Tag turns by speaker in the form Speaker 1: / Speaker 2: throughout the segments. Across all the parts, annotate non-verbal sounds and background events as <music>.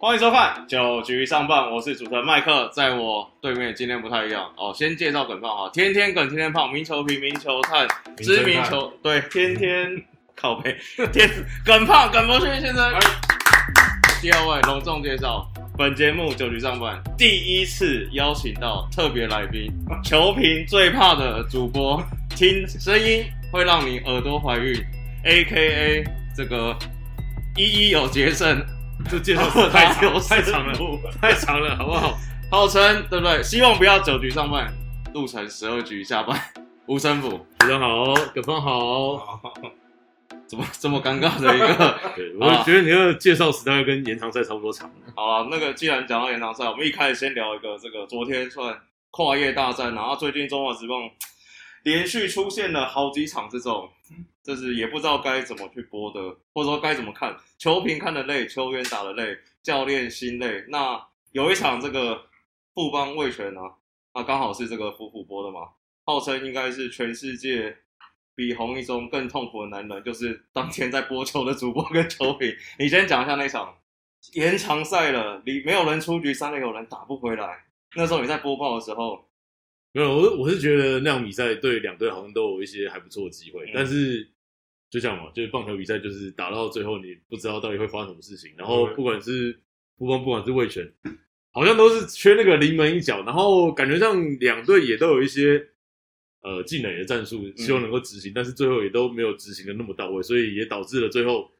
Speaker 1: 欢迎收看九局上半，我是主持人麦克，在我对面今天不太一样哦。先介绍梗胖哈，天天梗，天天胖，名球评，名球探，知名球对，天天靠背，天梗胖，耿博轩先生。第二位隆重介绍，本节目九局上半第一次邀请到特别来宾，球评最怕的主播，听声音会让你耳朵怀孕，A K A 这个一一有节胜。
Speaker 2: 这介绍太 <laughs>
Speaker 1: 太
Speaker 2: 太长了，太长了，好不好？
Speaker 1: 号称对不对？希望不要九局上半，路程十二局下半。吴三甫，
Speaker 2: 非常好，葛峰好。
Speaker 1: 怎么这么尴尬的一个？
Speaker 2: 对，我觉得你的介绍时代跟延长赛差不多长。
Speaker 1: 好了，那个既然讲到延长赛，我们一开始先聊一个这个昨天算跨越大战，然后最近中华职棒连续出现了好几场这种。就是也不知道该怎么去播的，或者说该怎么看，球评看的累，球员打的累，教练心累。那有一场这个富邦卫权啊，那刚好是这个夫妇播的嘛，号称应该是全世界比红一中更痛苦的男人，就是当天在播球的主播跟球评。你先讲一下那场延长赛了，你没有人出局，三垒有人打不回来，那时候你在播报的时候，
Speaker 2: 没有，我我是觉得那场比赛对两队好像都有一些还不错的机会，但是。就这样嘛，就是棒球比赛，就是打到最后，你不知道到底会发生什么事情。然后不管是不光不管是卫权，好像都是缺那个临门一脚。然后感觉上两队也都有一些呃技能的战术，希望能够执行，但是最后也都没有执行的那么到位，所以也导致了最后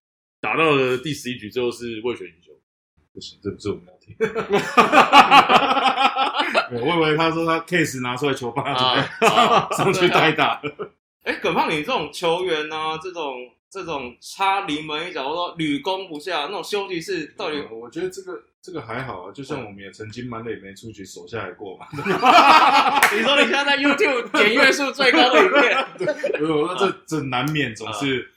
Speaker 2: 打到了第十一局，最后是卫权赢球。
Speaker 3: 不行，这不是我们要听。<laughs> 我以为他说他 case 拿出来球棒 <laughs> 上去代打。
Speaker 1: 哎，耿胖，你这种球员呢，这种这种差临门一脚，或者说屡攻不下那种休息室，到底？
Speaker 3: 我觉得这个这个还好啊，就像我们也曾经蛮累没出去守下来过嘛。<laughs> <laughs>
Speaker 1: 你说你现在在 YouTube 点阅数最高的影片，<laughs>
Speaker 3: 我说这这难免总是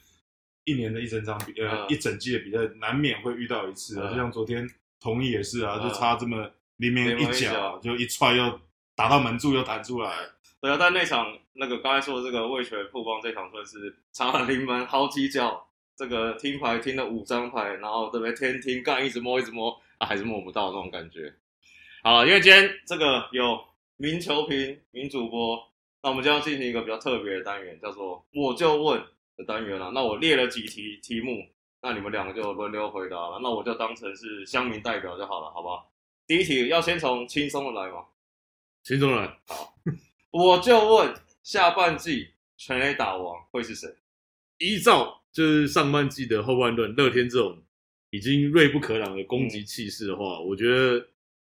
Speaker 3: 一年的一整场比呃一整季的比赛，难免会遇到一次啊。就像昨天同意也是啊，就差这么临门一脚，就一踹又打到门柱又弹出来。
Speaker 1: 对啊，但那场那个刚才说的这个魏权曝光这场算是差了临门好几脚，这个听牌听了五张牌，然后这边天听干一直摸一直摸啊，还是摸不到那种感觉。好，因为今天这个有名球评、名主播，那我们就要进行一个比较特别的单元，叫做我就问的单元了。那我列了几题题目，那你们两个就轮流回答了。那我就当成是乡民代表就好了，好不好？第一题要先从轻松的来吗？
Speaker 2: 轻松来，
Speaker 1: 好。<laughs> 我就问，下半季全垒打王会是谁？
Speaker 2: 依照就是上半季的后半段，乐天这种已经锐不可挡的攻击气势的话，我觉得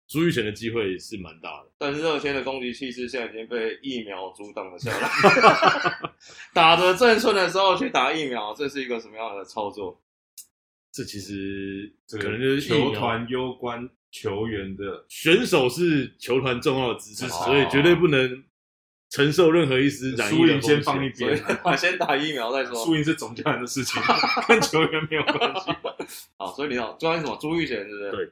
Speaker 2: 朱玉成的机会是蛮大的。
Speaker 1: 但是乐天的攻击气势现在已经被疫苗阻挡了下来。<laughs> 打得正顺的时候去打疫苗，这是一个什么样的操作？
Speaker 2: 这其实可能就是
Speaker 3: 球团攸关球员的
Speaker 2: 选手是球团重要的支持，所以绝对不能。承受任何一丝
Speaker 3: 输赢先放一边，<laughs>
Speaker 1: 先打疫苗再说。
Speaker 3: 输赢是总教练的事情，<laughs> 跟球员没有关系。<laughs>
Speaker 1: 好，所以你好，关什么？朱玉贤，是不是？
Speaker 2: 对。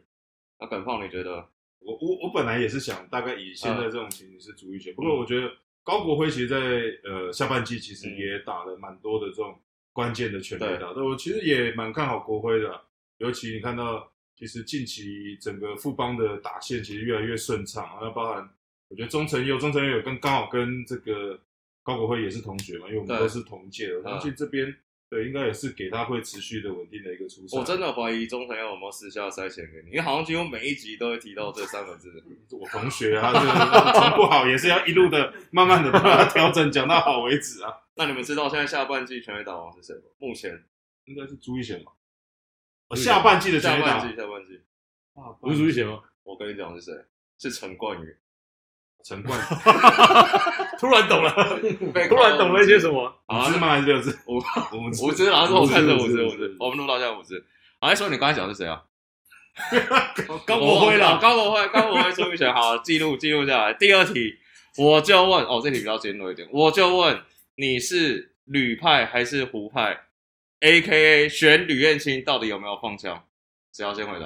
Speaker 1: 那耿胖，你觉得？
Speaker 3: 我我我本来也是想，大概以现在这种情形是朱玉贤。不过我觉得高国辉其实，在呃下半季其实也打了蛮多的这种关键的全垒打。我其实也蛮看好国辉的，尤其你看到，其实近期整个富邦的打线其实越来越顺畅，那包含。我觉得中诚佑，中诚佑有跟刚好跟这个高国辉也是同学嘛，因为我们都是同届的，相信这边对应该也是给他会持续的稳定的一个出赛。
Speaker 1: 我真的怀疑中诚佑有没有私下塞钱给你，因为好像几乎每一集都会提到这三个字。<laughs>
Speaker 3: 我同学啊，从不好也是要一路的慢慢的把它调整，讲到好为止啊。
Speaker 1: 那你们知道现在下半季全垒打王是谁吗？目前
Speaker 3: 应该是朱一贤吧？下半季的
Speaker 1: 下半季，下半季
Speaker 2: 不是朱一贤吗？
Speaker 1: 我跟你讲是谁？是陈冠宇。
Speaker 3: 陈冠，<laughs>
Speaker 2: 突然懂了，突然懂了一些什么？
Speaker 3: 五只吗？还是六只？<laughs>
Speaker 1: 五五只，然后说我看着五只，五只，我们录到现在五只。哎，说你刚才讲是谁啊？<laughs>
Speaker 2: 高国辉了，
Speaker 1: 高国辉，高国辉出一拳，好，记录记录下来。第二题，我就问，哦，这题比较尖锐一点，我就问你是吕派还是胡派？A K A 选吕燕青到底有没有放枪？谁要先回答？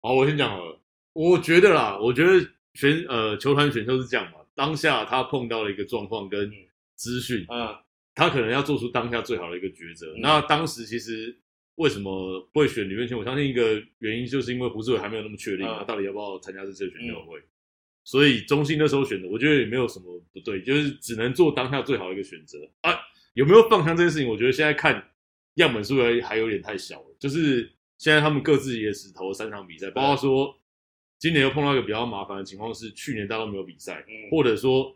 Speaker 2: 好，我先讲好了。我觉得啦，我觉得。选呃球团选秀是这样嘛？当下他碰到了一个状况跟资讯，嗯，他可能要做出当下最好的一个抉择。那当时其实为什么会选李文清？我相信一个原因就是因为胡志伟还没有那么确定，
Speaker 1: 嗯
Speaker 2: 他到底要不要参加这次的选秀会。所以中信那时候选的，我觉得也没有什么不对，就是只能做当下最好的一个选择啊。有没有放枪这件事情，我觉得现在看样本数还还有点太小了。就是现在他们各自也只投了三场比赛，包括说今年又碰到一个比较麻烦的情况是，去年大家都没有比赛，
Speaker 1: 嗯
Speaker 2: 或者说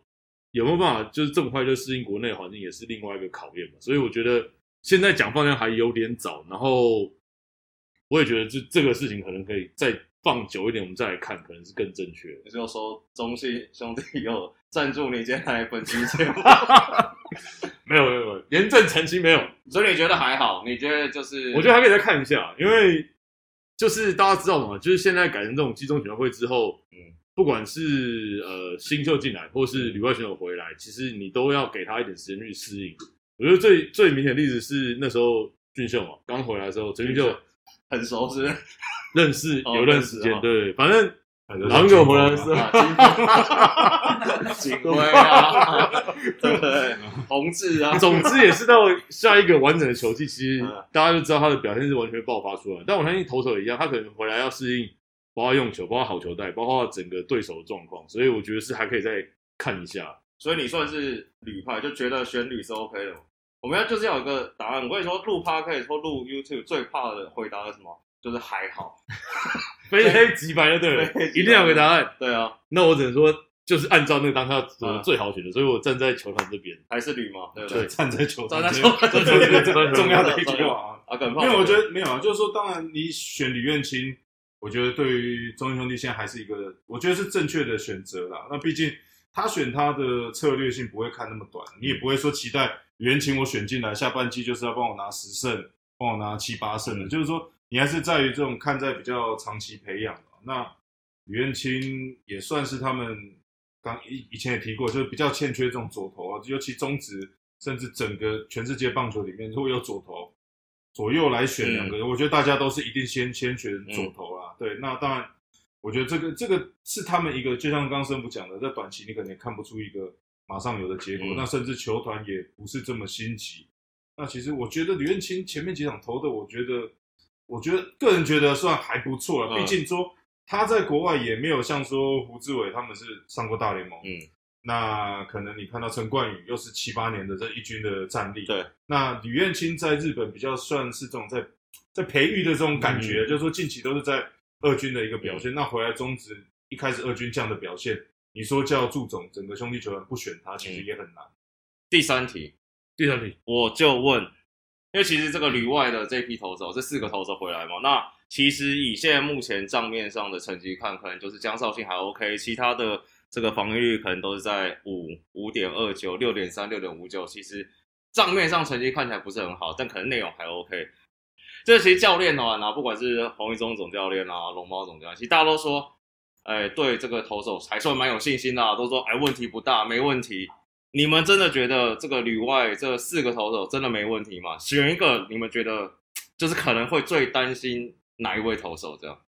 Speaker 2: 有没有办法就是这么快就适应国内环境，也是另外一个考验嘛。所以我觉得现在讲放量还有点早，然后我也觉得这这个事情可能可以再放久一点，我们再来看，可能是更正确的。
Speaker 1: 也就是说，中信兄弟有赞助你今天来本期节目，
Speaker 2: 没有没有没有，严正澄清没有。
Speaker 1: 所以你觉得还好？你觉得就是？
Speaker 2: 我觉得还可以再看一下，因为就是大家知道嘛，就是现在改成这种集中选秀会之后，
Speaker 1: 嗯
Speaker 2: 不管是呃新秀进来，或是旅外选手回来，其实你都要给他一点时间去适应。我觉得最最明显的例子是那时候俊秀嘛，刚回来的时候，陈俊秀
Speaker 1: 很熟是不是？
Speaker 2: 认识
Speaker 1: 哦
Speaker 2: 有段时间，对，反正狼狗回来的时候，
Speaker 1: 啊金警徽啊，对不 <laughs> <laughs> 对？红字啊，
Speaker 2: 总之也是到下一个完整的球季，其实
Speaker 1: 嗯
Speaker 2: 大家就知道他的表现是完全爆发出来。但我相信投手也一样，他可能回来要适应，包括用球，包括好球带，包括整个对手的状况，所以我觉得是还可以再看一下。
Speaker 1: 所以你算是旅派，就觉得选旅是 OK 的。我们要就是要有一个答案。我跟你说，录 Podcast 或录 YouTube 最怕的回答是什么？就是还好。
Speaker 2: 非黑即白的，对了
Speaker 1: 非黑，即白
Speaker 2: 一定要有个答案。
Speaker 1: 对啊，
Speaker 2: 那我只能说，就是按照那个当下
Speaker 1: 嗯
Speaker 2: 最好选的，所以我站在球团这边。
Speaker 1: 还是吕嘛，对不
Speaker 2: 对
Speaker 1: 对？
Speaker 3: 站在球
Speaker 1: 站在
Speaker 3: 场
Speaker 1: 球场
Speaker 3: 这边这这个重要的一句话啊。
Speaker 1: 啊，更怕
Speaker 3: 没有，我觉得没有啊，就是说，当然你选李彦青，我觉得对于中英兄弟现在还是一个，我觉得是正确的选择啦。那毕竟他选他的策略性不会看那么短，你也不会说期待李彦青我选进来下半季就是要帮我拿十胜，帮我拿七八胜的，就是说你还是在于这种看在比较长期培养嘛。那李彦青也算是他们刚以以前也提过，就是比较欠缺这种左投啊，尤其中职甚至整个全世界棒球里面，如果有左投左右来选两个人，我觉得大家都是一定先先选左投啦。对，那当然，我觉得这个这个是他们一个，就像刚刚生福讲的，在短期你可能也看不出一个马上有的结果，
Speaker 1: 嗯
Speaker 3: 那甚至球团也不是这么心急。那其实我觉得吕彦青前面几场投的，我觉得，我觉得个人觉得算还不错了。
Speaker 1: 嗯
Speaker 3: 毕竟说他在国外也没有像说胡志伟他们是上过大联盟，
Speaker 1: 嗯，
Speaker 3: 那可能你看到陈冠宇又是七八年的这一军的战力，
Speaker 1: 对。
Speaker 3: 那吕彦青在日本比较算是这种在在培育的这种感觉，
Speaker 1: 嗯
Speaker 3: 就是说近期都是在二军的一个表现。那回来中职一开始二军这样的表现，你说叫祝总整个兄弟球员不选他，其实也很难。
Speaker 1: 第三题，
Speaker 2: 第三题，
Speaker 1: 我就问，因为其实这个旅外的这批投手，这四个投手回来嘛，那其实以现在目前账面上的成绩看，可能就是江少庆还 OK，其他的这个防御率可能都是在五五点二九、六点三、六点五九，其实账面上成绩看起来不是很好，但可能内容还 OK。这其实教练团啊，不管是洪一中总教练啊、龙猫总教练，其实大家都说，哎，对这个投手还算蛮有信心的、啊，都说哎问题不大，没问题。你们真的觉得这个旅外这四个投手真的没问题吗？选一个你们觉得就是可能会最担心哪一位投手这样？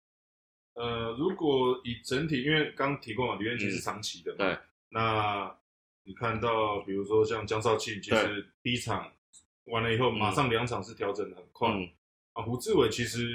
Speaker 3: 呃，如果以整体，因为刚提过嘛，李彦青是长期的嘛，
Speaker 1: 嗯对，
Speaker 3: 那你看到比如说像江少庆，其实第一场完了以后，
Speaker 1: 嗯
Speaker 3: 马上两场是调整的很快。
Speaker 1: 嗯
Speaker 3: 啊，胡志伟其实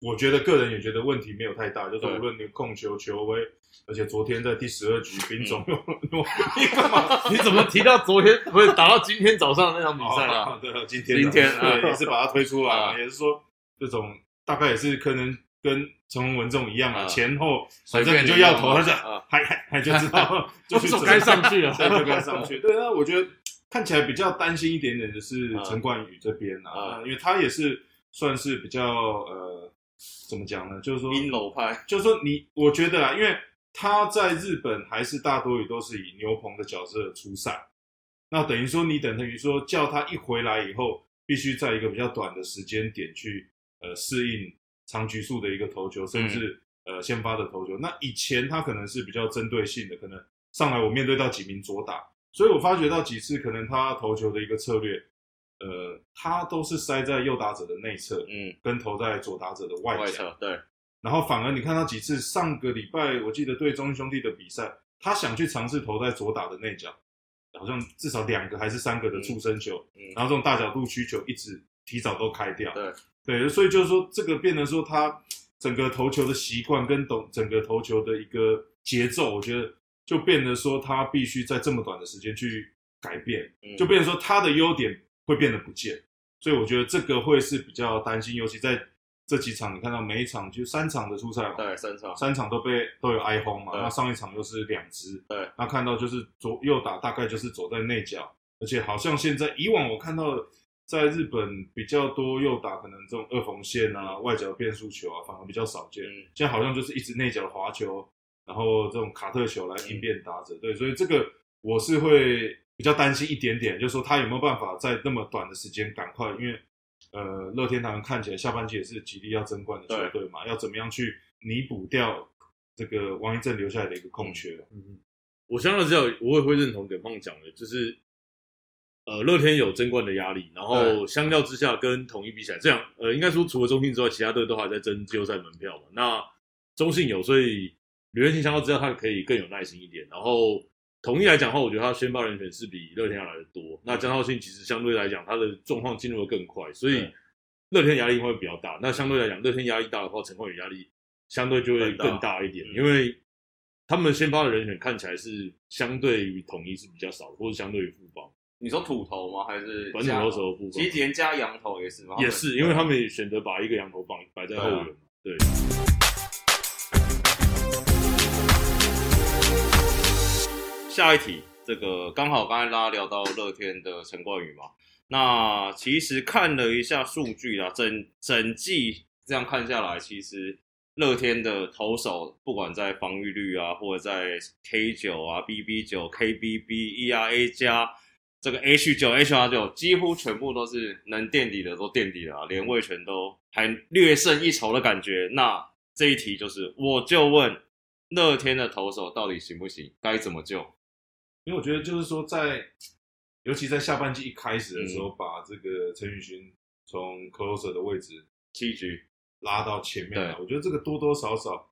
Speaker 3: 我觉得个人也觉得问题没有太大，就是
Speaker 1: 对
Speaker 3: 无论你控球、球威，而且昨天在第十二局，兵
Speaker 1: 嗯
Speaker 3: 总又又你干嘛？
Speaker 2: 你怎么提到昨天不是打到今天早上那场比赛啊？
Speaker 3: 哦对，今天
Speaker 1: 今天
Speaker 3: 对
Speaker 1: 啊
Speaker 3: 也是把它推出来 <laughs>
Speaker 1: 啊，
Speaker 3: 也是说这种大概也是可能跟陈文文这种一样啊，
Speaker 1: 啊
Speaker 3: 前后
Speaker 1: 随便
Speaker 3: 反正你就要投，他就
Speaker 1: 啊
Speaker 3: 还还还就知道 <laughs> 就去
Speaker 2: 就该上去了。
Speaker 3: 对，就该上去。对，那我觉得看起来比较担心一点点的是
Speaker 1: 啊
Speaker 3: 陈冠宇这边啊，因为他也是算是比较呃，怎么讲呢？就是说
Speaker 1: 阴柔派，<laughs>
Speaker 3: 就是说你，我觉得啊，因为他在日本还是大多也都是以牛棚的角色出赛，那等于说你等于说叫他一回来以后，必须在一个比较短的时间点去呃适应长局数的一个投球，甚至、呃先发的投球。那以前他可能是比较针对性的，可能上来我面对到几名左打，所以我发觉到几次可能他投球的一个策略，呃，他都是塞在右打者的内侧，
Speaker 1: 嗯，
Speaker 3: 跟投在左打者的外
Speaker 1: 侧对，
Speaker 3: 然后反而你看到几次上个礼拜我记得对中信兄弟的比赛，他想去尝试投在左打的内角，好像至少两个还是三个的触身球，
Speaker 1: 嗯
Speaker 3: 然后这种大角度需求一直提早都开掉。
Speaker 1: 对
Speaker 3: 对，所以就是说，这个变得说他整个投球的习惯跟懂整个投球的一个节奏，我觉得就变得说他必须在这么短的时间去改变，
Speaker 1: 嗯
Speaker 3: 就变成说他的优点会变得不见。所以我觉得这个会是比较担心，尤其在这几场，你看到每一场就三场的出赛嘛，
Speaker 1: 对三场，
Speaker 3: 三场都被都有挨轰嘛，那上一场又是两支，
Speaker 1: 对，
Speaker 3: 那看到就是左右打大概就是走在内角，而且好像现在以往我看到在日本比较多右打，可能这种二缝线啊、外角变速球啊，反而比较少见。
Speaker 1: 嗯
Speaker 3: 现在好像就是一直内角的滑球，然后这种卡特球来应变打者，对，所以这个我是会比较担心一点点，就是说他有没有办法在那么短的时间赶快，因为呃，乐天堂看起来下半季也是极力要争冠的球队嘛，要怎么样去弥补掉这个王一正留下来的一个空缺？
Speaker 2: 嗯，我相信知道，我也会认同耿胖讲的，就是呃，乐天有争冠的压力，然后相较之下跟统一比起来，这样呃，应该说除了中信之外，其他队都还在争季后赛门票嘛。那中信有，所以刘元庆相较之下，他可以更有耐心一点。然后统一来讲的话，我觉得他先发人选是比乐天要来的多。那江浩信其实相对来讲，他的状况进入的更快，所以
Speaker 1: 对
Speaker 2: 乐天压力会比较大。那相对来讲，乐天压力大的话，陈冠宇压力相对就会更大一点，
Speaker 1: 嗯
Speaker 2: 因为他们先发的人选看起来是相对于统一是比较少，或者相对于富邦
Speaker 1: 你说土头吗？还是
Speaker 2: 本土投手的部分
Speaker 1: 其实连加羊头也是吗？
Speaker 2: 也是，因为他们也选择把一个羊头绑摆在后援嘛，对。
Speaker 1: 下一题，这个刚好刚才大家聊到乐天的陈冠宇嘛，那其实看了一下数据啦，整整季这样看下来，其实乐天的投手不管在防御率啊，或者在 K 九啊、BB 九、KBB、ERA 加这个 H 九、HR 九，几乎全部都是能垫底的都垫底了，连魏权都还略胜一筹的感觉。那这一题就是，我就问乐天的投手到底行不行，该怎么救？
Speaker 3: 因为我觉得就是说在，尤其在下半季一开始的时候，把这个陈宇勋从 closer 的位置
Speaker 1: 七局，
Speaker 3: 拉到前面来，我觉得这个多多少少，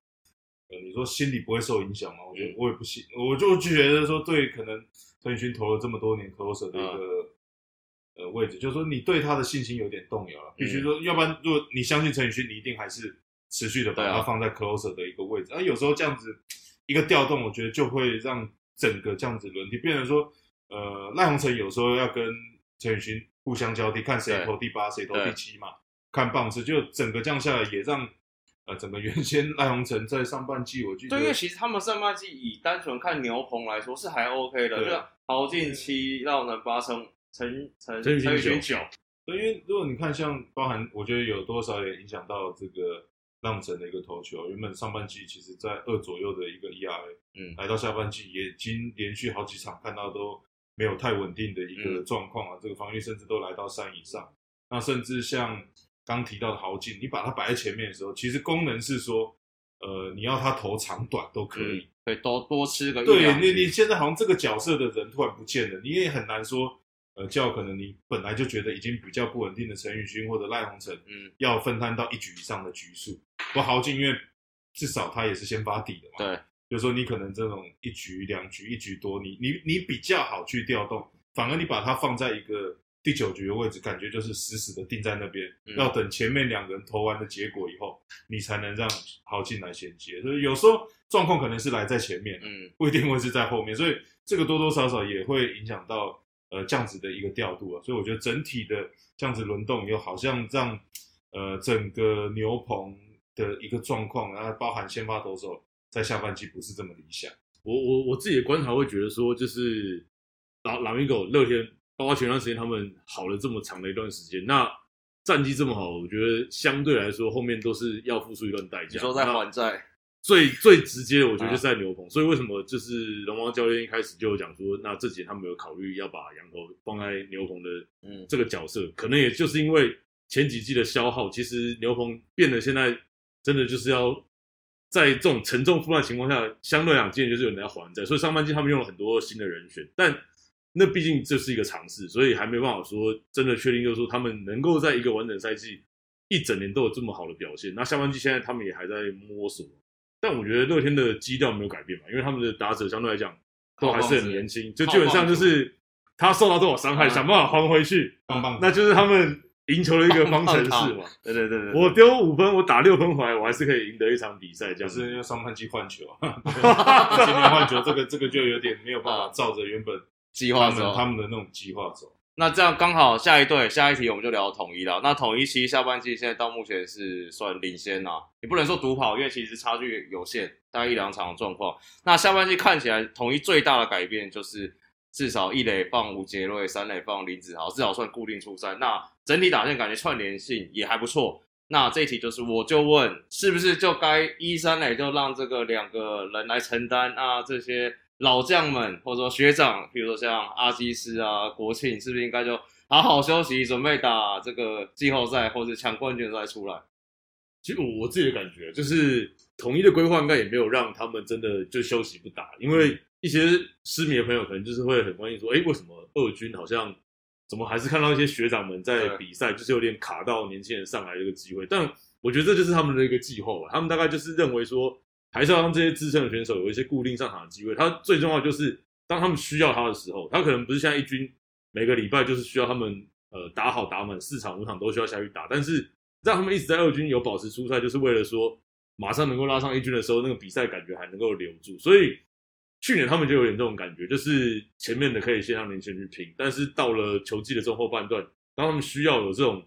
Speaker 3: 呃，你说心理不会受影响吗？我觉得
Speaker 1: 嗯。
Speaker 3: 我也不信，我就觉得说，对，可能陈宇勋投了这么多年 closer 的一个、呃位置，就是说你对他的信心有点动摇了。必须说，要不然如果你相信陈宇勋，你一定还是持续的把他放在 closer 的一个位置。啊，有时候这样子一个调动，我觉得就会让整个这样子轮替，变成说，呃，赖鸿成有时候要跟陈宇勋互相交替，看谁
Speaker 1: 对。
Speaker 3: 投第八，谁投第七嘛。看棒次，就整个这样下来，也让呃整个原先赖鸿成在上半季，我记得
Speaker 1: 对，因为其实他们上半季以单纯看牛棚来说是还 OK 的，
Speaker 3: 对。
Speaker 1: 就豪进七，绕能八成，陈陈
Speaker 2: 陈宇勋九，
Speaker 3: 对，因为如果你看像包含，我觉得有多少也影响到这个浪城的一个投球。原本上半季其实在二左右的一个 ERA，
Speaker 1: 嗯
Speaker 3: 来到下半季也已经连续好几场看到都没有太稳定的一个
Speaker 1: 嗯
Speaker 3: 状况啊，这个防御甚至都来到三以上。那甚至像刚提到的豪进，你把它摆在前面的时候，其实功能是说，呃，你要他投长短都可以。
Speaker 1: 嗯，可以多多吃个
Speaker 3: 对你，你，现在好像这个角色的人突然不见了，你也很难说，呃，叫可能你本来就觉得已经比较不稳定的陈宇勋或者赖鸿成，
Speaker 1: 嗯，
Speaker 3: 要分摊到一局以上的局数。不过豪进，因为至少他也是先发底的嘛，
Speaker 1: 对，
Speaker 3: 就是说你可能这种一局、两局、一局多，你你你比较好去调动，反而你把它放在一个第九局的位置，感觉就是死死的定在那边，
Speaker 1: 嗯
Speaker 3: 要等前面两个人投完的结果以后，你才能让豪进来衔接。所以有时候状况可能是来在前面，
Speaker 1: 嗯，
Speaker 3: 不一定会是在后面，所以这个多多少少也会影响到呃这样子的一个调度啊。所以我觉得整体的这样子轮动，又好像让呃整个牛棚的一个状况，然后包含先发投手在下半季不是这么理想。
Speaker 2: 我我我自己的观察会觉得说，就是老老米狗乐天，包括前段时间他们好了这么长的一段时间，那战绩这么好，我觉得相对来说后面都是要付出一段代价。
Speaker 1: 你说在
Speaker 2: 那
Speaker 1: 还债，
Speaker 2: 最最直接的，我觉得
Speaker 1: 啊
Speaker 2: 就是在牛棚。所以为什么就是龙王教练一开始就有讲说，那这几年他们有考虑要把羊头放在牛棚的
Speaker 1: 嗯，
Speaker 2: 这个角色，可能也就是因为前几季的消耗，其实牛棚变得现在真的就是要在这种沉重负担情况下，相对来讲，今年就是有人要还债，所以上半季他们用了很多新的人选，但那毕竟这是一个尝试，所以还没办法说真的确定，就是说他们能够在一个完整赛季一整年都有这么好的表现。那下半季现在他们也还在摸索，但我觉得乐天的基调没有改变嘛，因为他们的打者相对来讲都还是很年轻，就基本上就是他受到多少伤害，
Speaker 1: 啊
Speaker 2: 想办法还回去。
Speaker 3: 棒棒，
Speaker 2: 那就是他们赢球的一个方程式嘛。
Speaker 1: 对对对对，
Speaker 2: 我丢五分，我打六分回来，我还是可以赢得一场比赛。这样
Speaker 3: 是用上半季换球，<laughs> 今年换球，这个这个就有点没有办法照着原本
Speaker 1: 计划走，
Speaker 3: 他们的那种计划走。
Speaker 1: 那这样刚好下一队下一题我们就聊统一了。那统一其实下半季现在到目前是算领先啊，你不能说独跑，因为其实差距有限，大概一两场的状况。那下半季看起来统一最大的改变就是至少一垒放吴杰瑞，三垒放林子豪，至少算固定出赛。那整体打线感觉串联性也还不错。那这一题就是我就问，是不是就该一三垒就让这个两个人来承担啊这些？老将们或者说学长，比如说像阿基斯啊、国庆，是不是应该就好好休息，准备打这个季后赛或者抢冠军赛出来？
Speaker 2: 其实我自己的感觉就是，统一的规划应该也没有让他们真的就休息不打，因为一些失迷的朋友可能就是会很关心说，哎，为什么二军好像怎么还是看到一些学长们在比赛，就是有点卡到年轻人上来这个机会？但我觉得这就是他们的一个计划吧，他们大概就是认为说。还是要让这些资深的选手有一些固定上场的机会。他最重要就是当他们需要他的时候，他可能不是像一军每个礼拜就是需要他们呃打好打满四场五场都需要下去打，但是让他们一直在二军有保持出赛，就是为了说马上能够拉上一军的时候，那个比赛感觉还能够留住。所以去年他们就有点这种感觉，就是前面的可以先让年轻人去拼，但是到了球季的中后半段，当他们需要有这种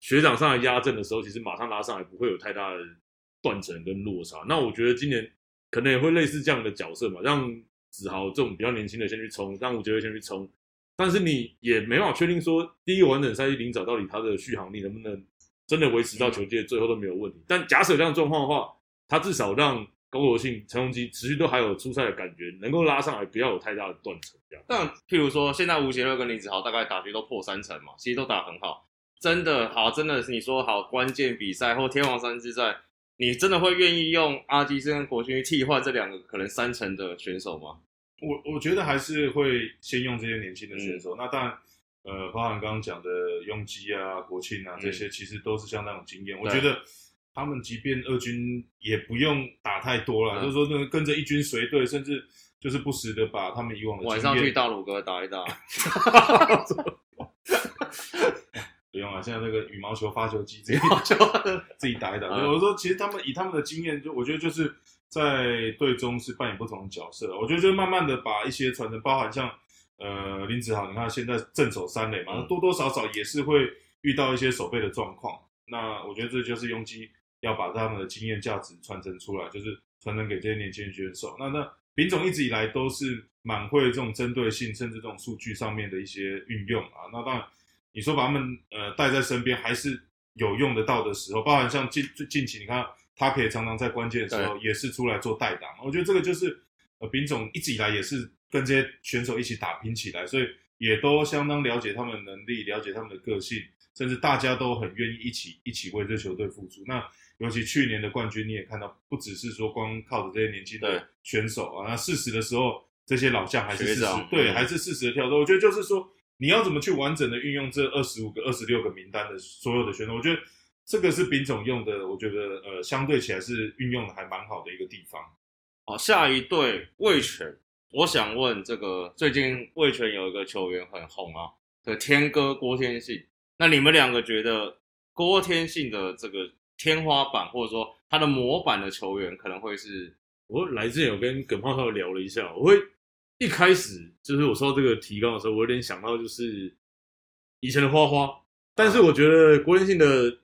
Speaker 2: 学长上来压阵的时候，其实马上拉上来不会有太大的。断层跟落差，那我觉得今年可能也会类似这样的角色嘛，让子豪这种比较年轻的先去冲，让吴杰威先去冲，但是你也没办法确定说第一个完整赛季领找到底他的续航力能不能真的维持到球季最后都没有问题。但假设这样状况的话，他至少让高国庆、陈宏基持续都还有出赛的感觉，能够拉上来，不要有太大的断层。这样。
Speaker 1: 但譬如说，现在吴杰威跟林子豪大概打局都破三成嘛，其实都打很好，真的好，真的是你说好关键比赛或天王山之战。你真的会愿意用阿基斯跟国勋去替换这两个可能三成的选手吗？
Speaker 3: 我我觉得还是会先用这些年轻的选手。那当然，呃，包含刚刚讲的用基啊、国庆啊这些，其实都是像那种经验。我觉得他们即便二军也不用打太多了，就是说那跟着一军随队，甚至就是不时的把他们以往的
Speaker 1: 晚上去大鲁阁打一打。
Speaker 3: 不用了，现在那个羽毛球发球机自己 <laughs> 自己打一打。我说，其实他们以他们的经验，就我觉得就是在队中是扮演不同的角色。我觉得就慢慢的把一些传承，包含像呃林子豪，你看现在正手三垒嘛，多多少少也是会遇到一些手背的状况。那我觉得这就是拥基要把他们的经验价值传承出来，就是传承给这些年轻选手。那那林总一直以来都是蛮会这种针对性，甚至这种数据上面的一些运用啊。那当然。你说把他们呃带在身边，还是有用得到的时候，包含像近近期，你看他可以常常在关键的时候也是出来做代打。我觉得这个就是呃，丙总一直以来也是跟这些选手一起打拼起来，所以也都相当了解他们的能力，了解他们的个性，甚至大家都很愿意一起一起为这球队付出。那尤其去年的冠军，你也看到，不只是说光靠着这些年轻的选手啊，那事实的时候，这些老将还是事实，对，还是四十的跳动。我觉得就是说。你要怎么去完整的运用这二十五个、二十六个名单的所有的选手？我觉得这个是丙总用的，我觉得呃，相对起来是运用的还蛮好的一个地方。
Speaker 1: 好，下一队魏权，我想问这个最近魏权有一个球员很红啊，的天哥郭天信。那你们两个觉得郭天信的这个天花板，或者说他的模板的球员，可能会是？
Speaker 2: 我来之前有跟耿胖他聊了一下，我会。一开始就是我收到这个提纲的时候，我有点想到就是以前的花花，但是我觉得郭天信的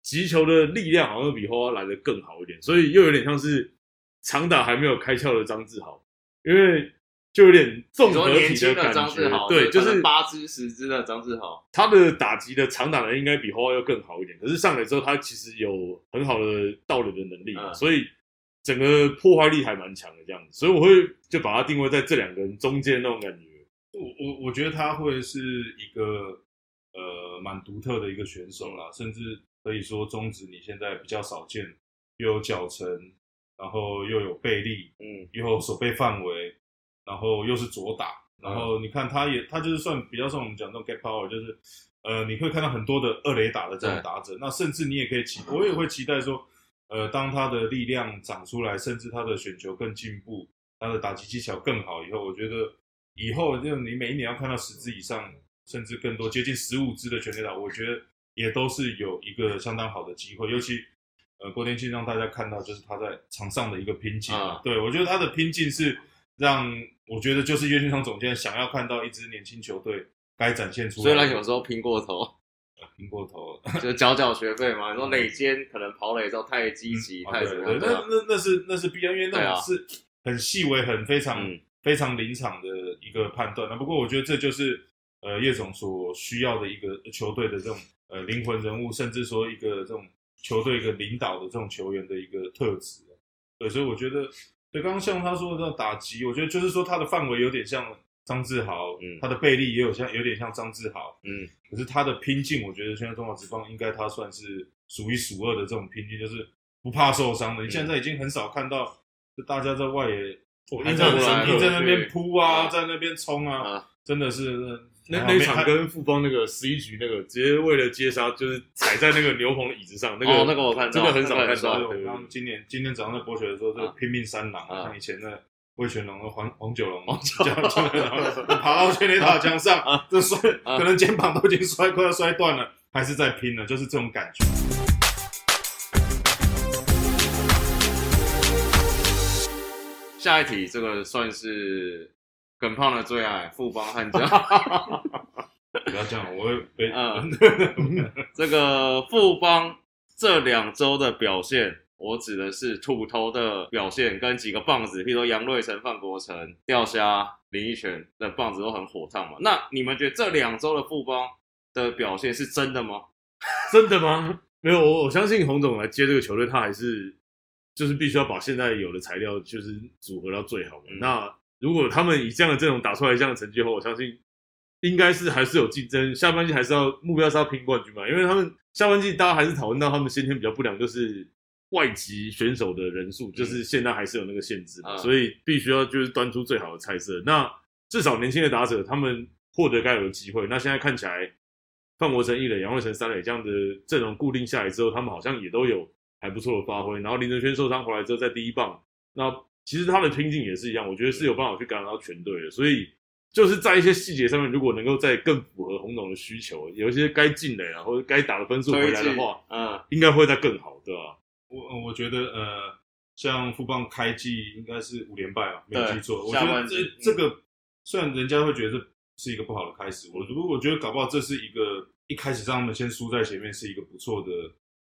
Speaker 2: 击球的力量好像比花花来的更好一点，所以又有点像是长打还没有开窍的张志豪，因为就有点综合体的感觉，对，就是
Speaker 1: 八支十支的张志豪，
Speaker 2: 他的打击的长打呢应该比花花要更好一点，可是上来之后他其实有很好的倒垒的能力，所以。整个破坏力还蛮强的这样子，所以我会就把它定位在这两个人中间那种感觉。
Speaker 3: 我我我觉得他会是一个呃蛮独特的一个选手啦，甚至可以说中职你现在比较少见，又有脚程，然后又有背力，嗯，又有手背范围，然后又是左打，然后你看他也他就是算比较像我们讲那种 get power，就是呃你会看到很多的二垒打的这种打者，那甚至你也可以期，我也会期待说。呃，当他的力量长出来，甚至他的选球更进步，他的打击技巧更好以后，我觉得以后就你每一年要看到十支以上，甚至更多接近十五支的全垒打，我觉得也都是有一个相当好的机会，尤其呃郭天庆让大家看到就是他在场上的一个拼劲
Speaker 1: 啊。
Speaker 3: 对我觉得他的拼劲是让我觉得就是岳俊昌总监想要看到一支年轻球队该展现出来，
Speaker 1: 虽然有时候拼过头，
Speaker 3: 拼过头了。
Speaker 1: 就缴缴学费嘛。你 <laughs> 说垒间可能跑垒之后太积极，
Speaker 3: 啊
Speaker 1: 太
Speaker 3: 那那那是那是必然，因为那种是很细微、很非常、
Speaker 1: 嗯
Speaker 3: 非常临场的一个判断。那不过我觉得这就是呃叶总所需要的一个球队的这种呃灵魂人物，甚至说一个这种球队一个领导的这种球员的一个特质。对，所以我觉得，对，刚刚像他说的打击，我觉得就是说他的范围有点像张志豪，
Speaker 1: 嗯。
Speaker 3: 他的背力也有像有点像张志豪，
Speaker 1: 嗯，
Speaker 3: 可是他的拼劲，我觉得现在中华职棒应该他算是数一数二的这种拼劲，就是不怕受伤的。你现在已经很少看到，就大家在外野还在
Speaker 2: 我印象很深刻
Speaker 3: 在那边扑啊，
Speaker 1: 啊。
Speaker 3: 在那边冲啊，
Speaker 1: 啊，
Speaker 3: 真的是
Speaker 2: 那那场跟富邦那个十一局那个，直接为了接杀，就是踩在那个牛棚的椅子上，那个、
Speaker 1: 哦那个我看到
Speaker 2: 真的很少看到。
Speaker 1: 那个很
Speaker 3: 对。我刚刚今年今天早上在博学的时候，这个
Speaker 1: 啊。
Speaker 3: 拼命三郎，
Speaker 1: 啊。
Speaker 3: 像以前的魏全龙和黄黄九龙，
Speaker 1: 黄 <laughs>
Speaker 3: 这样这样爬到全垒打墙上
Speaker 1: 啊，
Speaker 3: 这摔
Speaker 1: 啊
Speaker 3: 可能肩膀都已经摔快要摔断了，还是在拼了，就是这种感觉。
Speaker 1: 下一题这个算是耿胖的最爱，富邦悍将。<laughs> <laughs>
Speaker 3: 不要这样，我会被
Speaker 1: 嗯这个富邦这两周的表现，我指的是土头的表现，跟几个棒子，譬如说杨瑞成、范国成、钓虾、林奕泉的棒子都很火烫嘛。那你们觉得这两周的富邦的表现是真的吗？<laughs>
Speaker 2: 真的吗？没有，我我相信洪总来接这个球队，他还是就是必须要把现在有的材料就是组合到最好嘛。
Speaker 1: 嗯
Speaker 2: 那如果他们以这样的阵容打出来这样的成绩后，我相信应该是还是有竞争，下半季还是要目标是要拼冠军嘛。因为他们下半季大家还是讨论到他们先天比较不良，就是外籍选手的人数，就是现在还是有那个限制嘛，
Speaker 1: 嗯
Speaker 2: 所以必须要就是端出最好的菜色。那至少年轻的打者他们获得该有的机会。那现在看起来。范国成一垒、杨惠成三垒这样的阵容固定下来之后，他们好像也都有还不错的发挥。然后林哲轩受伤回来之后，在第一棒，那其实他的拼劲也是一样，我觉得是有办法去感染到全队的。所以就是在一些细节上面，如果能够在更符合洪总的需求，有一些该进垒啊，或者该打的分数回来的话，
Speaker 1: 嗯，
Speaker 2: 应该会再更好，对吧、
Speaker 3: 我我觉得呃，像富邦开季应该是五连败啊，没有记错。我觉得这这个虽然人家会觉得这是一个不好的开始，我如果我觉得搞不好这是一个一开始让他们先输在前面是一个不错的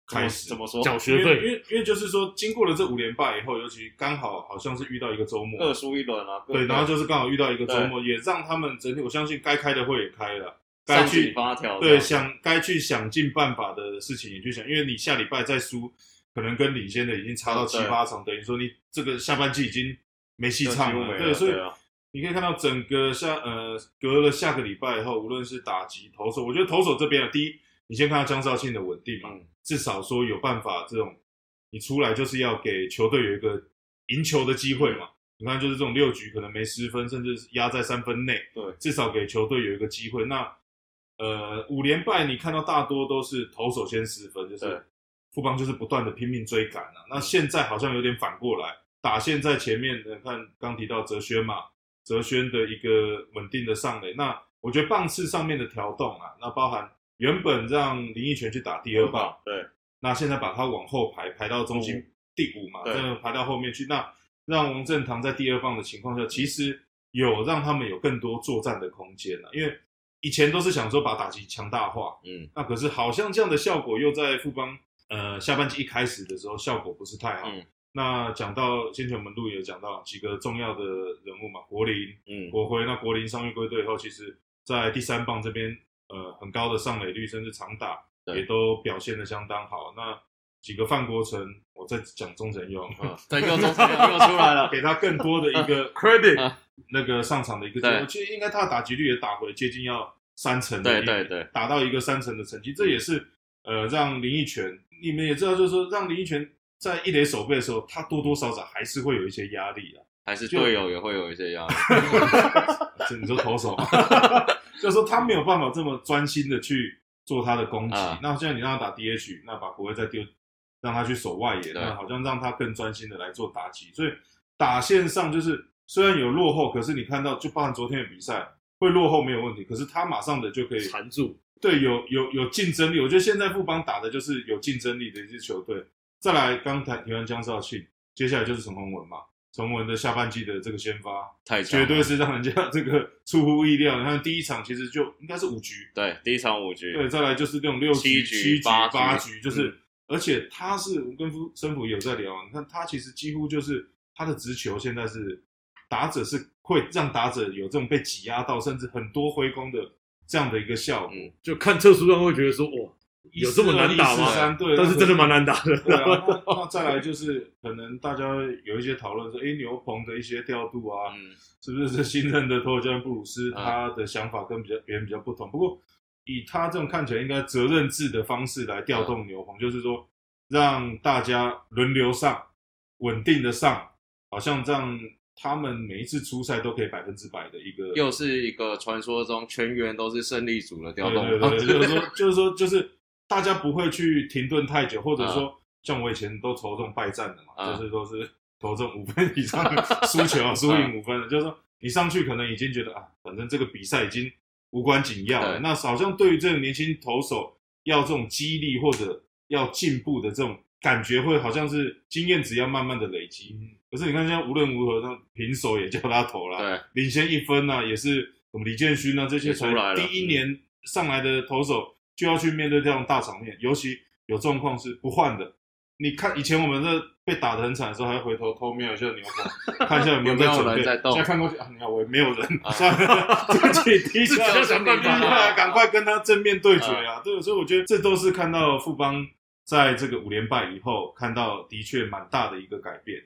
Speaker 3: 开始。
Speaker 1: 怎么说？
Speaker 2: 缴
Speaker 3: 因为因，为因为就是说，经过了这五连败以后，尤其刚好好像是遇到一个周末，
Speaker 1: 各输一轮啊，
Speaker 3: 对，然后就是刚好遇到一个周末，也让他们整体，我相信该开的会也开了，该
Speaker 1: 上
Speaker 3: 去
Speaker 1: 发条，
Speaker 3: 对想该去想尽办法的事情也去想，因为你下礼拜再输，可能跟领先的已经差到七八场，等于说你这个下半季已经没戏唱了，对，所以
Speaker 1: 啊，
Speaker 3: 你可以看到整个下呃隔了下个礼拜以后，无论是打击投手，我觉得投手这边啊，第一你先看到江少庆的稳定嘛，
Speaker 1: 嗯
Speaker 3: 至少说有办法这种你出来就是要给球队有一个赢球的机会嘛。你看，就是这种六局可能没失分，甚至是压在三分内，
Speaker 1: 对，
Speaker 3: 至少给球队有一个机会。那呃五连败，你看到大多都是投手先失分，就是富邦就是不断的拼命追赶啊。那现在好像有点反过来，打线在前面，的看刚提到哲轩嘛，哲轩的一个稳定的上垒。那我觉得棒次上面的调动啊，那包含原本让林奕泉去打第二棒，
Speaker 1: 对，
Speaker 3: 那现在把他往后排，排到中心第五嘛，
Speaker 1: 对
Speaker 3: 再排到后面去。那让王振堂在第二棒的情况下，其实有让他们有更多作战的空间了。因为以前都是想说把打击强大化，
Speaker 1: 嗯，
Speaker 3: 那可是好像这样的效果又在富邦呃下半季一开始的时候效果不是太好。
Speaker 1: 嗯
Speaker 3: 那讲到先前我们录也有讲到几个重要的人物嘛，国林、
Speaker 1: 嗯，
Speaker 3: 国辉。那国林伤愈归队以后，其实在第三棒这边呃很高的上垒率，甚至长打也都表现的相当好。那几个范国成，我在讲钟成用
Speaker 1: 啊，对，又中又出来了，
Speaker 3: 给他更多的一个 <laughs>
Speaker 2: credit <laughs>
Speaker 3: 那个上场的一个机会。
Speaker 1: 对
Speaker 3: 其实应该他的打击率也打回接近要三成的，
Speaker 1: 对对对，
Speaker 3: 打到一个三成的成绩，这也是呃让林奕泉，你们也知道，就是说让林奕泉在一垒守备的时候，他多多少少还是会有一些压力啊。
Speaker 1: 还是队友也会有一些压力，<laughs>
Speaker 3: 是你说投手吗，<laughs> 就是说他没有办法这么专心的去做他的攻击。
Speaker 1: 啊
Speaker 3: 那现在你让他打 DH，那把国威再丢，让他去守外野，
Speaker 1: 对
Speaker 3: 那好像让他更专心的来做打击。所以打线上就是虽然有落后，可是你看到就包含昨天的比赛，会落后没有问题，可是他马上的就可以
Speaker 2: 缠住。
Speaker 3: 对，有有有竞争力。我觉得现在富邦打的就是有竞争力的一支球队。再来，刚才提完江少庆，接下来就是陈宏文嘛。陈宏文的下半季的这个先发，
Speaker 1: 太
Speaker 3: 绝对是让人家这个出乎意料。你看第一场其实就应该是五局，
Speaker 1: 对，第一场五局，
Speaker 3: 对，再来就是这种六
Speaker 1: 七
Speaker 3: 局、七
Speaker 1: 局八局
Speaker 3: 八局，就是，而且他是我跟夫生普也有在聊，你看他其实几乎就是他的直球现在是打者是会让打者有这种被挤压到，甚至很多挥空的这样的一个效果。
Speaker 1: 嗯
Speaker 2: 就看特殊状会觉得说，哇，有这么难打吗
Speaker 3: 对，
Speaker 2: 但是真的蛮难打的。
Speaker 3: 对啊，<laughs> 那那再来就是可能大家有一些讨论说，诶，牛棚的一些调度啊，
Speaker 1: 嗯，
Speaker 3: 是不是这新任的投手教布鲁斯
Speaker 1: 嗯
Speaker 3: 他的想法跟比较别人比较不同？不过以他这种看起来应该责任制的方式来调动牛棚，就是说让大家轮流上，稳定的上，好像让他们每一次出赛都可以百分之百的一个
Speaker 1: 又是一个传说中全员都是胜利组的调动
Speaker 3: 对对对，就是说，<laughs> 就是说，就是大家不会去停顿太久，或者
Speaker 1: 啊
Speaker 3: 说，像我以前都投中败战的嘛，
Speaker 1: 啊
Speaker 3: 就是都是投这种五分以上的输球啊，<laughs> 输赢五分的，就是说你上去可能已经觉得啊，反正这个比赛已经无关紧要了。那好像对于这个年轻投手要这种激励或者要进步的这种感觉，会好像是经验值要慢慢的累积。可是你看，现在无论如何，那平手也叫他投了，
Speaker 1: 对，
Speaker 3: 领先一分呢、也是我们李建勋啊这些才第一年上来的投手就要去面对这样大场面，尤其有状况是不换的。你看以前我们这被打得很惨的时候，还会回头偷瞄一下牛棚，看一下有没有。
Speaker 1: 人在动
Speaker 3: 现在看过去啊，你看我也没有人，
Speaker 1: 啊
Speaker 3: 算了，自己低
Speaker 2: 自己
Speaker 3: 下
Speaker 2: 要想办法
Speaker 3: 赶快跟他正面对决啊！对，所以我觉得这都是看到富邦在这个五连败以后，看到的确蛮大的一个改变。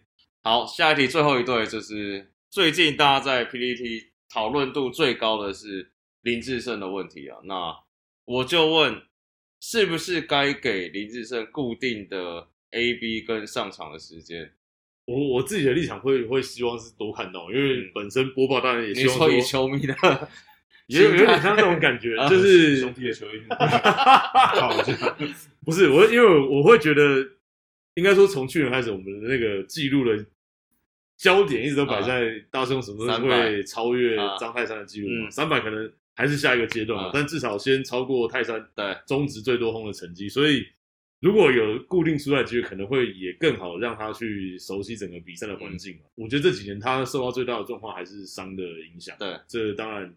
Speaker 1: 好，下一题最后一对就是最近大家在 PPT 讨论度最高的是林志胜的问题啊。那我就问，是不是该给林志胜固定的 A、B 跟上场的时间？
Speaker 2: 我我自己的立场会会希望是多看到，因为本身播报当然也
Speaker 1: 你
Speaker 2: 希望
Speaker 1: 说以球迷的，<laughs>
Speaker 2: 也有有点像那种感觉
Speaker 1: 啊，
Speaker 2: 就是
Speaker 3: 兄弟的球衣，好，这样
Speaker 2: 不是我，因为我会觉得，应该说从去年开始，我们的那个记录的焦点一直都摆在大圣什么时候会超越
Speaker 1: 啊。
Speaker 2: 张泰山的记录嘛？
Speaker 1: 嗯。
Speaker 2: 三百可能还是下一个阶段嘛
Speaker 1: 啊，
Speaker 2: 但至少先超过泰山
Speaker 1: 对，
Speaker 2: 中职最多轰的成绩，所以如果有固定出赛机会，可能会也更好让他去熟悉整个比赛的环境嘛。我觉得这几年他受到最大的状况还是伤的影响。
Speaker 1: 对，
Speaker 2: 这当然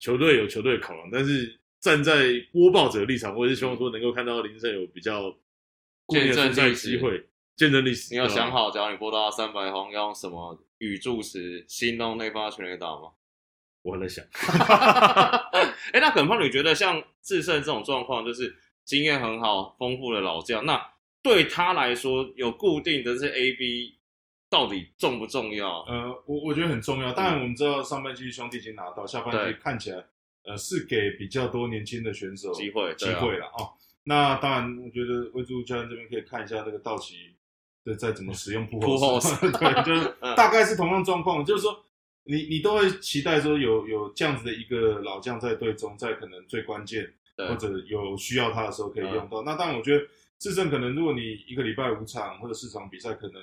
Speaker 2: 球队有球队的考量，但是站在播报者的立场，我也是希望说能够看到林志胜有比较固定的出赛机会，见证历史。
Speaker 1: 你有想好，假如你播到三百轰，要用什么语助词形容那发全垒打吗？
Speaker 2: 我还在想，<laughs>
Speaker 1: 哎、那耿胖，你觉得像智胜这种状况，就是经验很好、丰富的老将，那对他来说有固定的这 A、B，到底重不重要？
Speaker 3: 呃，我我觉得很重要。当然，我们知道上半季兄弟已经拿到，下半
Speaker 1: 对
Speaker 3: 季看起来呃是给比较多年轻的选手
Speaker 1: 机会
Speaker 3: 机会了哦。那当然，我觉得魏助教练这边可以看一下这个道奇的再怎么使用扑
Speaker 1: 扑后
Speaker 3: 后 <laughs> 对，就大概是同样状况，就是说你你都会期待说有有这样子的一个老将在队中，在可能最关键或者有需要他的时候可以用到。那当然，我觉得智胜可能如果你一个礼拜五场或者四场比赛，可能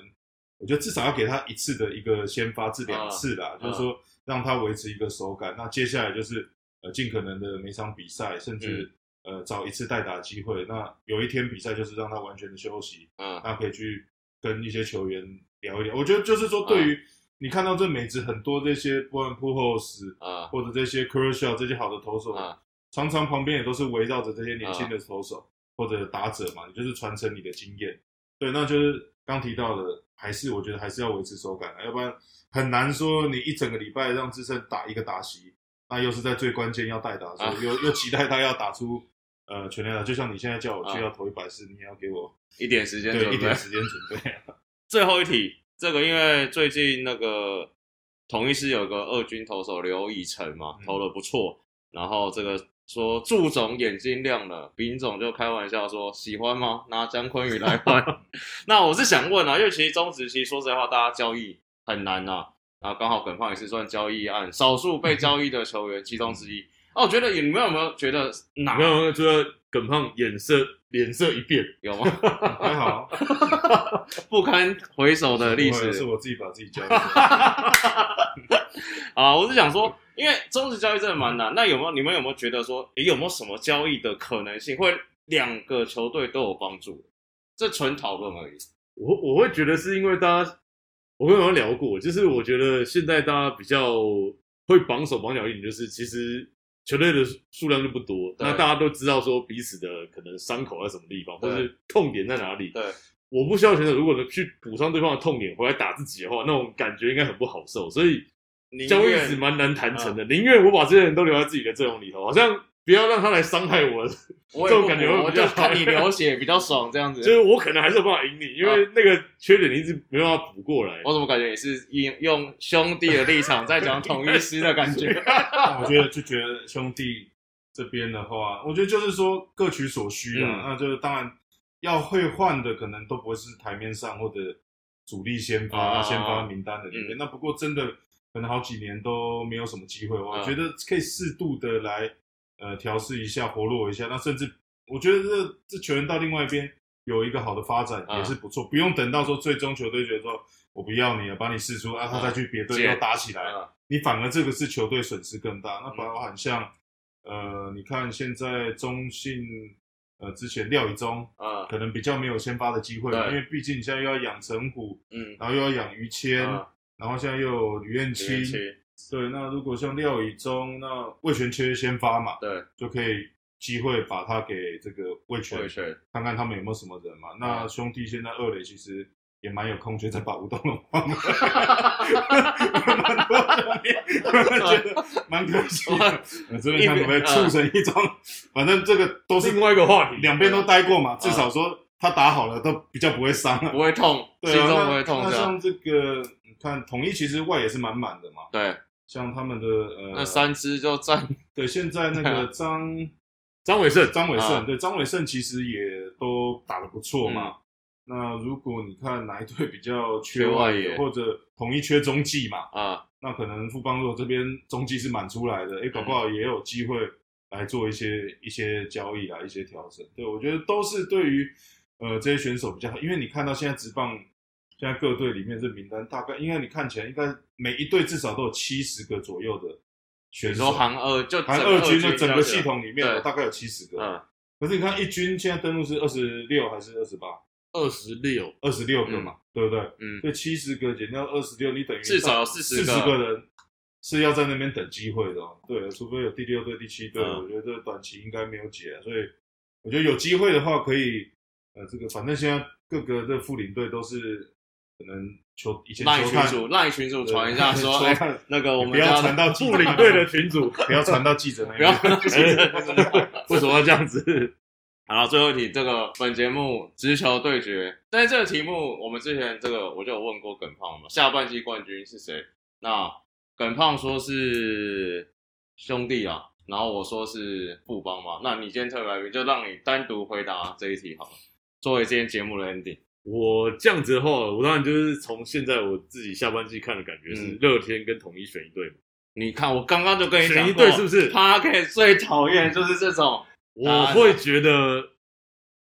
Speaker 3: 我觉得至少要给他一次的一个先发至两次啦，
Speaker 1: 嗯
Speaker 3: 就是说让他维持一个手感。那接下来就是呃尽可能的每场比赛，甚至、呃找一次代打机会。那有一天比赛就是让他完全的休息，
Speaker 1: 嗯，
Speaker 3: 那可以去跟一些球员聊一聊。我觉得就是说，对于你看到这美职很多这些不管扑后斯
Speaker 1: 啊。
Speaker 3: 或者这些 Kershaw 这些好的投手，
Speaker 1: 啊。
Speaker 3: 常常旁边也都是围绕着这些年轻的投手、或者打者嘛，你就是传承你的经验。对，那就是刚提到的，还是我觉得还是要维持手感啊，要不然很难说你一整个礼拜让自身打一个打席，那又是在最关键要代打的时候，
Speaker 1: 啊。
Speaker 3: 又又期待他要打出呃全垒打，就像你现在叫我去
Speaker 1: 啊
Speaker 3: 要投一百四，你也要给我
Speaker 1: 一点时间准备
Speaker 3: 对一点。时间准备。<laughs>
Speaker 1: 最后一题，这个因为最近那个同一师有个二军投手刘以诚嘛，
Speaker 3: 嗯
Speaker 1: 投的不错，然后这个说祝总眼睛亮了，丙总就开玩笑说喜欢吗？拿姜昆宇来换。<laughs> 那我是想问啊，因为其实中职其实说实在话，大家交易很难呐、然后刚好耿胖也是算交易案少数被交易的球员其中之一。哦，我觉得你们有没有觉得哪
Speaker 2: 没有，觉得耿胖眼色脸色一变，
Speaker 1: 有吗？<laughs>
Speaker 3: 还好，<laughs>
Speaker 1: 不堪回首的历史
Speaker 3: 是我自己把自己交易。<laughs>
Speaker 1: 啊，我是想说，因为中职交易真的蛮难。那有没有你们有没有觉得说，诶，有没有什么交易的可能性会两个球队都有帮助？这纯讨论而已。
Speaker 2: 我我会觉得是因为大家，我跟有人聊过，就是我觉得现在大家比较会绑手绑脚一点，就是其实球队的数量就不多，那大家都知道说彼此的可能伤口在什么地方，或
Speaker 1: 对
Speaker 2: 是痛点在哪里。
Speaker 1: 对，
Speaker 2: 我不需要选手，如果能去补上对方的痛点回来打自己的话，那种感觉应该很不好受，所以交易
Speaker 1: 愿
Speaker 2: 是蛮难谈成的。宁愿我把这些人都留在自己的阵容里头，好像不要让他来伤害我。
Speaker 1: 我
Speaker 2: 这种感觉会
Speaker 1: 我就
Speaker 2: 比较好
Speaker 1: 看你流血比较爽这样子。
Speaker 2: 就是我可能还是有办法赢你，因为那个缺点你一直没办法补过来。
Speaker 1: 我怎么感觉也是用用兄弟的立场在讲统一师的感觉？<laughs>
Speaker 3: 那我觉得就觉得兄弟这边的话，我觉得就是说各取所需啊。
Speaker 1: 嗯
Speaker 3: 那就是当然要会换的，可能都不会是台面上或者主力先发、
Speaker 1: 啊
Speaker 3: 先发名单的里面。
Speaker 1: 嗯
Speaker 3: 那不过真的可能好几年都没有什么机会，我
Speaker 1: 嗯
Speaker 3: 觉得可以适度的来呃调试一下、活络一下。那甚至我觉得这这球员到另外一边有一个好的发展
Speaker 1: 嗯
Speaker 3: 也是不错，不用等到说最终球队觉得说我不要你了，把你试出啊，他再去别队
Speaker 1: 接
Speaker 3: 又打起来。
Speaker 1: 啊
Speaker 3: 你反而这个是球队损失更大。那包含像、呃，你看现在中信呃之前廖以中
Speaker 1: 啊
Speaker 3: 可能比较没有先发的机会因为毕竟你现在又要养陈虎，
Speaker 1: 嗯，
Speaker 3: 然后又要养于谦，
Speaker 1: 啊
Speaker 3: 然后现在又有吕彦青，对，那如果像廖以中，那魏全缺先发嘛，
Speaker 1: 对，
Speaker 3: 就可以机会把他给这个魏全
Speaker 1: 对对，
Speaker 3: 看看他们有没有什么人嘛。那兄弟现在二垒其实也蛮有空缺，再把吴东龙放回来，蛮多的，觉得蛮可惜的。呃 <laughs> 这边看可不可以促成一种，反正这个都是
Speaker 2: 另外一个话题，
Speaker 3: 两边都待过嘛，至少说他打好了都比较不会伤了。
Speaker 1: 不会痛，
Speaker 3: 对啊，
Speaker 1: 心中
Speaker 3: 那
Speaker 1: 不会痛。
Speaker 3: 那像这个，你看统一其实外也是满满的嘛，
Speaker 1: 对，
Speaker 3: 像他们的呃，
Speaker 1: 那三支就占
Speaker 3: 对现在那个 <laughs> 张
Speaker 2: 张伟胜，
Speaker 3: 张伟胜，
Speaker 1: 啊
Speaker 3: 对张伟胜其实也都打得不错嘛。那如果你看哪一队比较缺
Speaker 1: 缺外
Speaker 3: 外
Speaker 1: 野
Speaker 3: 野，或者统一缺中继嘛，
Speaker 1: 啊，
Speaker 3: 那可能富邦如果这边中继是满出来的，哎，搞不好也有机会来做一些一些交易啊，一些调整。对我觉得都是对于呃这些选手比较好，因为你看到现在职棒现在各队里面这名单，大概应该你看起来应该每一队至少都有七十个左右的选手
Speaker 1: 你说，韩二就
Speaker 3: 含二军的整个系统里面
Speaker 1: 对
Speaker 3: 大概有七十个。
Speaker 1: 嗯，
Speaker 3: 可是你看一军现在登录是二十六还是二十八？
Speaker 2: 二十六，
Speaker 3: 二十六个嘛，对不对？
Speaker 1: 嗯，
Speaker 3: 所以七十个减掉二十六，你等于
Speaker 1: 至少有40
Speaker 3: 四
Speaker 1: 个
Speaker 3: 十个人是要在那边等机会的、哦。对，除非有第六队、第七队，
Speaker 1: 嗯
Speaker 3: 我觉得短期应该没有解。所以我觉得有机会的话，可以呃，这个反正现在各个的副领队都是可能球以前
Speaker 1: 赖
Speaker 3: 球探
Speaker 1: 群主赖群主传一下 <laughs> 说，那个我
Speaker 3: 不要
Speaker 1: 家
Speaker 3: 传到记者
Speaker 2: 副领队的群主，<laughs>
Speaker 3: 不要传到记者那
Speaker 1: 不要
Speaker 3: 边。<laughs>
Speaker 2: 为什么要这样子？
Speaker 1: 好，最后一题，这个本节目直球对决，但是这个题目我们之前这个我就有问过耿胖嘛，下半季冠军是谁？那耿胖说是兄弟啊，然后我说是富邦嘛，那你今天特别来宾就让你单独回答这一题好了，作为今天节目的 ending。
Speaker 2: 我这样子的话，我当然就是从现在我自己下半季看的感觉是
Speaker 1: 嗯
Speaker 2: 乐天跟统一选一队嘛。
Speaker 1: 你看，我刚刚就跟你讲
Speaker 2: 选一
Speaker 1: 过
Speaker 2: 队是不是
Speaker 1: 他可以最讨厌就是这种，
Speaker 2: 我会觉得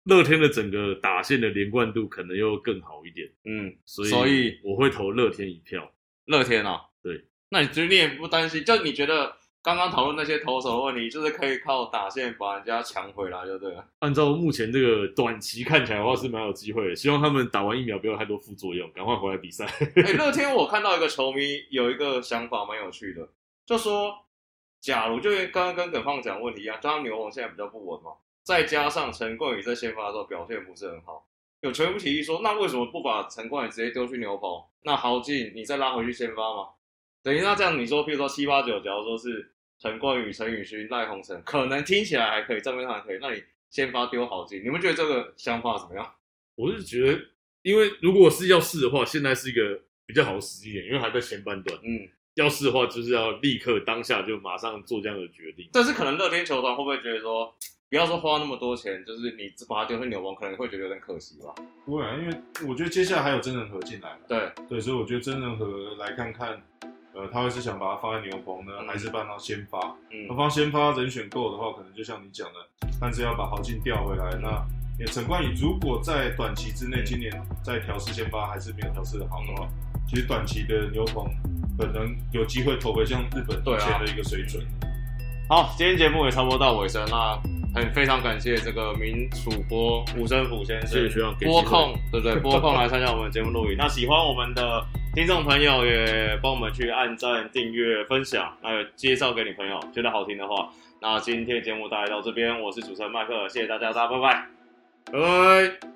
Speaker 2: 乐天的整个打线的连贯度可能又更好一点，
Speaker 1: 嗯，
Speaker 2: 所以
Speaker 1: 所以
Speaker 2: 我会投乐天一票。
Speaker 1: 乐天啊，
Speaker 2: 对，
Speaker 1: 那你觉得你也不担心？就你觉得刚刚讨论那些投手的问题，就是可以靠打线把人家抢回来，就对了。
Speaker 2: 按照目前这个短期看起来的话是蛮有机会的，希望他们打完疫苗不要太多副作用，赶快回来比赛。<laughs>
Speaker 1: 哎、那天我看到一个球迷有一个想法蛮有趣的，就说，假如就跟刚刚跟耿胖讲的问题一样，就他牛棚现在比较不稳嘛，再加上陈冠宇在先发的时候表现不是很好，有球迷提议说，那为什么不把陈冠宇直接丢去牛棚？那豪进你再拉回去先发嘛？等于那这样你说，譬如说七八九，假如说是陈冠宇、陈宇勋、赖鸿成，可能听起来还可以，账面上还可以，那你先发丢好进，你们觉得这个想法怎么样？
Speaker 2: 我是觉得，因为如果是要试的话，现在是一个比较好的时机点，因为还在前半段。
Speaker 1: 嗯，
Speaker 2: 要试的话，就是要立刻当下就马上做这样的决定。
Speaker 1: 但是可能乐天球团会不会觉得说，不要说花那么多钱，就是你把它丢去牛王，可能会觉得有点可惜吧？
Speaker 3: 不会啊，因为我觉得接下来还有真人和进来嘛。
Speaker 1: 对，
Speaker 3: 对，所以我觉得真人和来看看，呃，他会是想把它放在牛棚呢，
Speaker 1: 嗯
Speaker 3: 还是放到先发？
Speaker 1: 嗯
Speaker 3: 那放先发人选够的话，可能就像你讲的，但是要把豪进调回来。那也陈冠宇如果在短期之内，今年在调试先发还是没有调试的好的话，其实短期的牛棚可能有机会投回像日本
Speaker 1: 对啊
Speaker 3: 以前的一个水准。
Speaker 1: 好，今天节目也差不多到尾声，那很非常感谢这个名主播吴生甫先生
Speaker 2: 谢谢学长给机会
Speaker 1: 播控，对不对？播控来参加我们的节目录影。那喜欢我们的听众朋友也帮我们去按赞、订阅、分享，还有介绍给你朋友，觉得好听的话。那今天节目大概到这边，我是主持人麦克，谢谢大家，大家拜拜。
Speaker 2: 拜拜。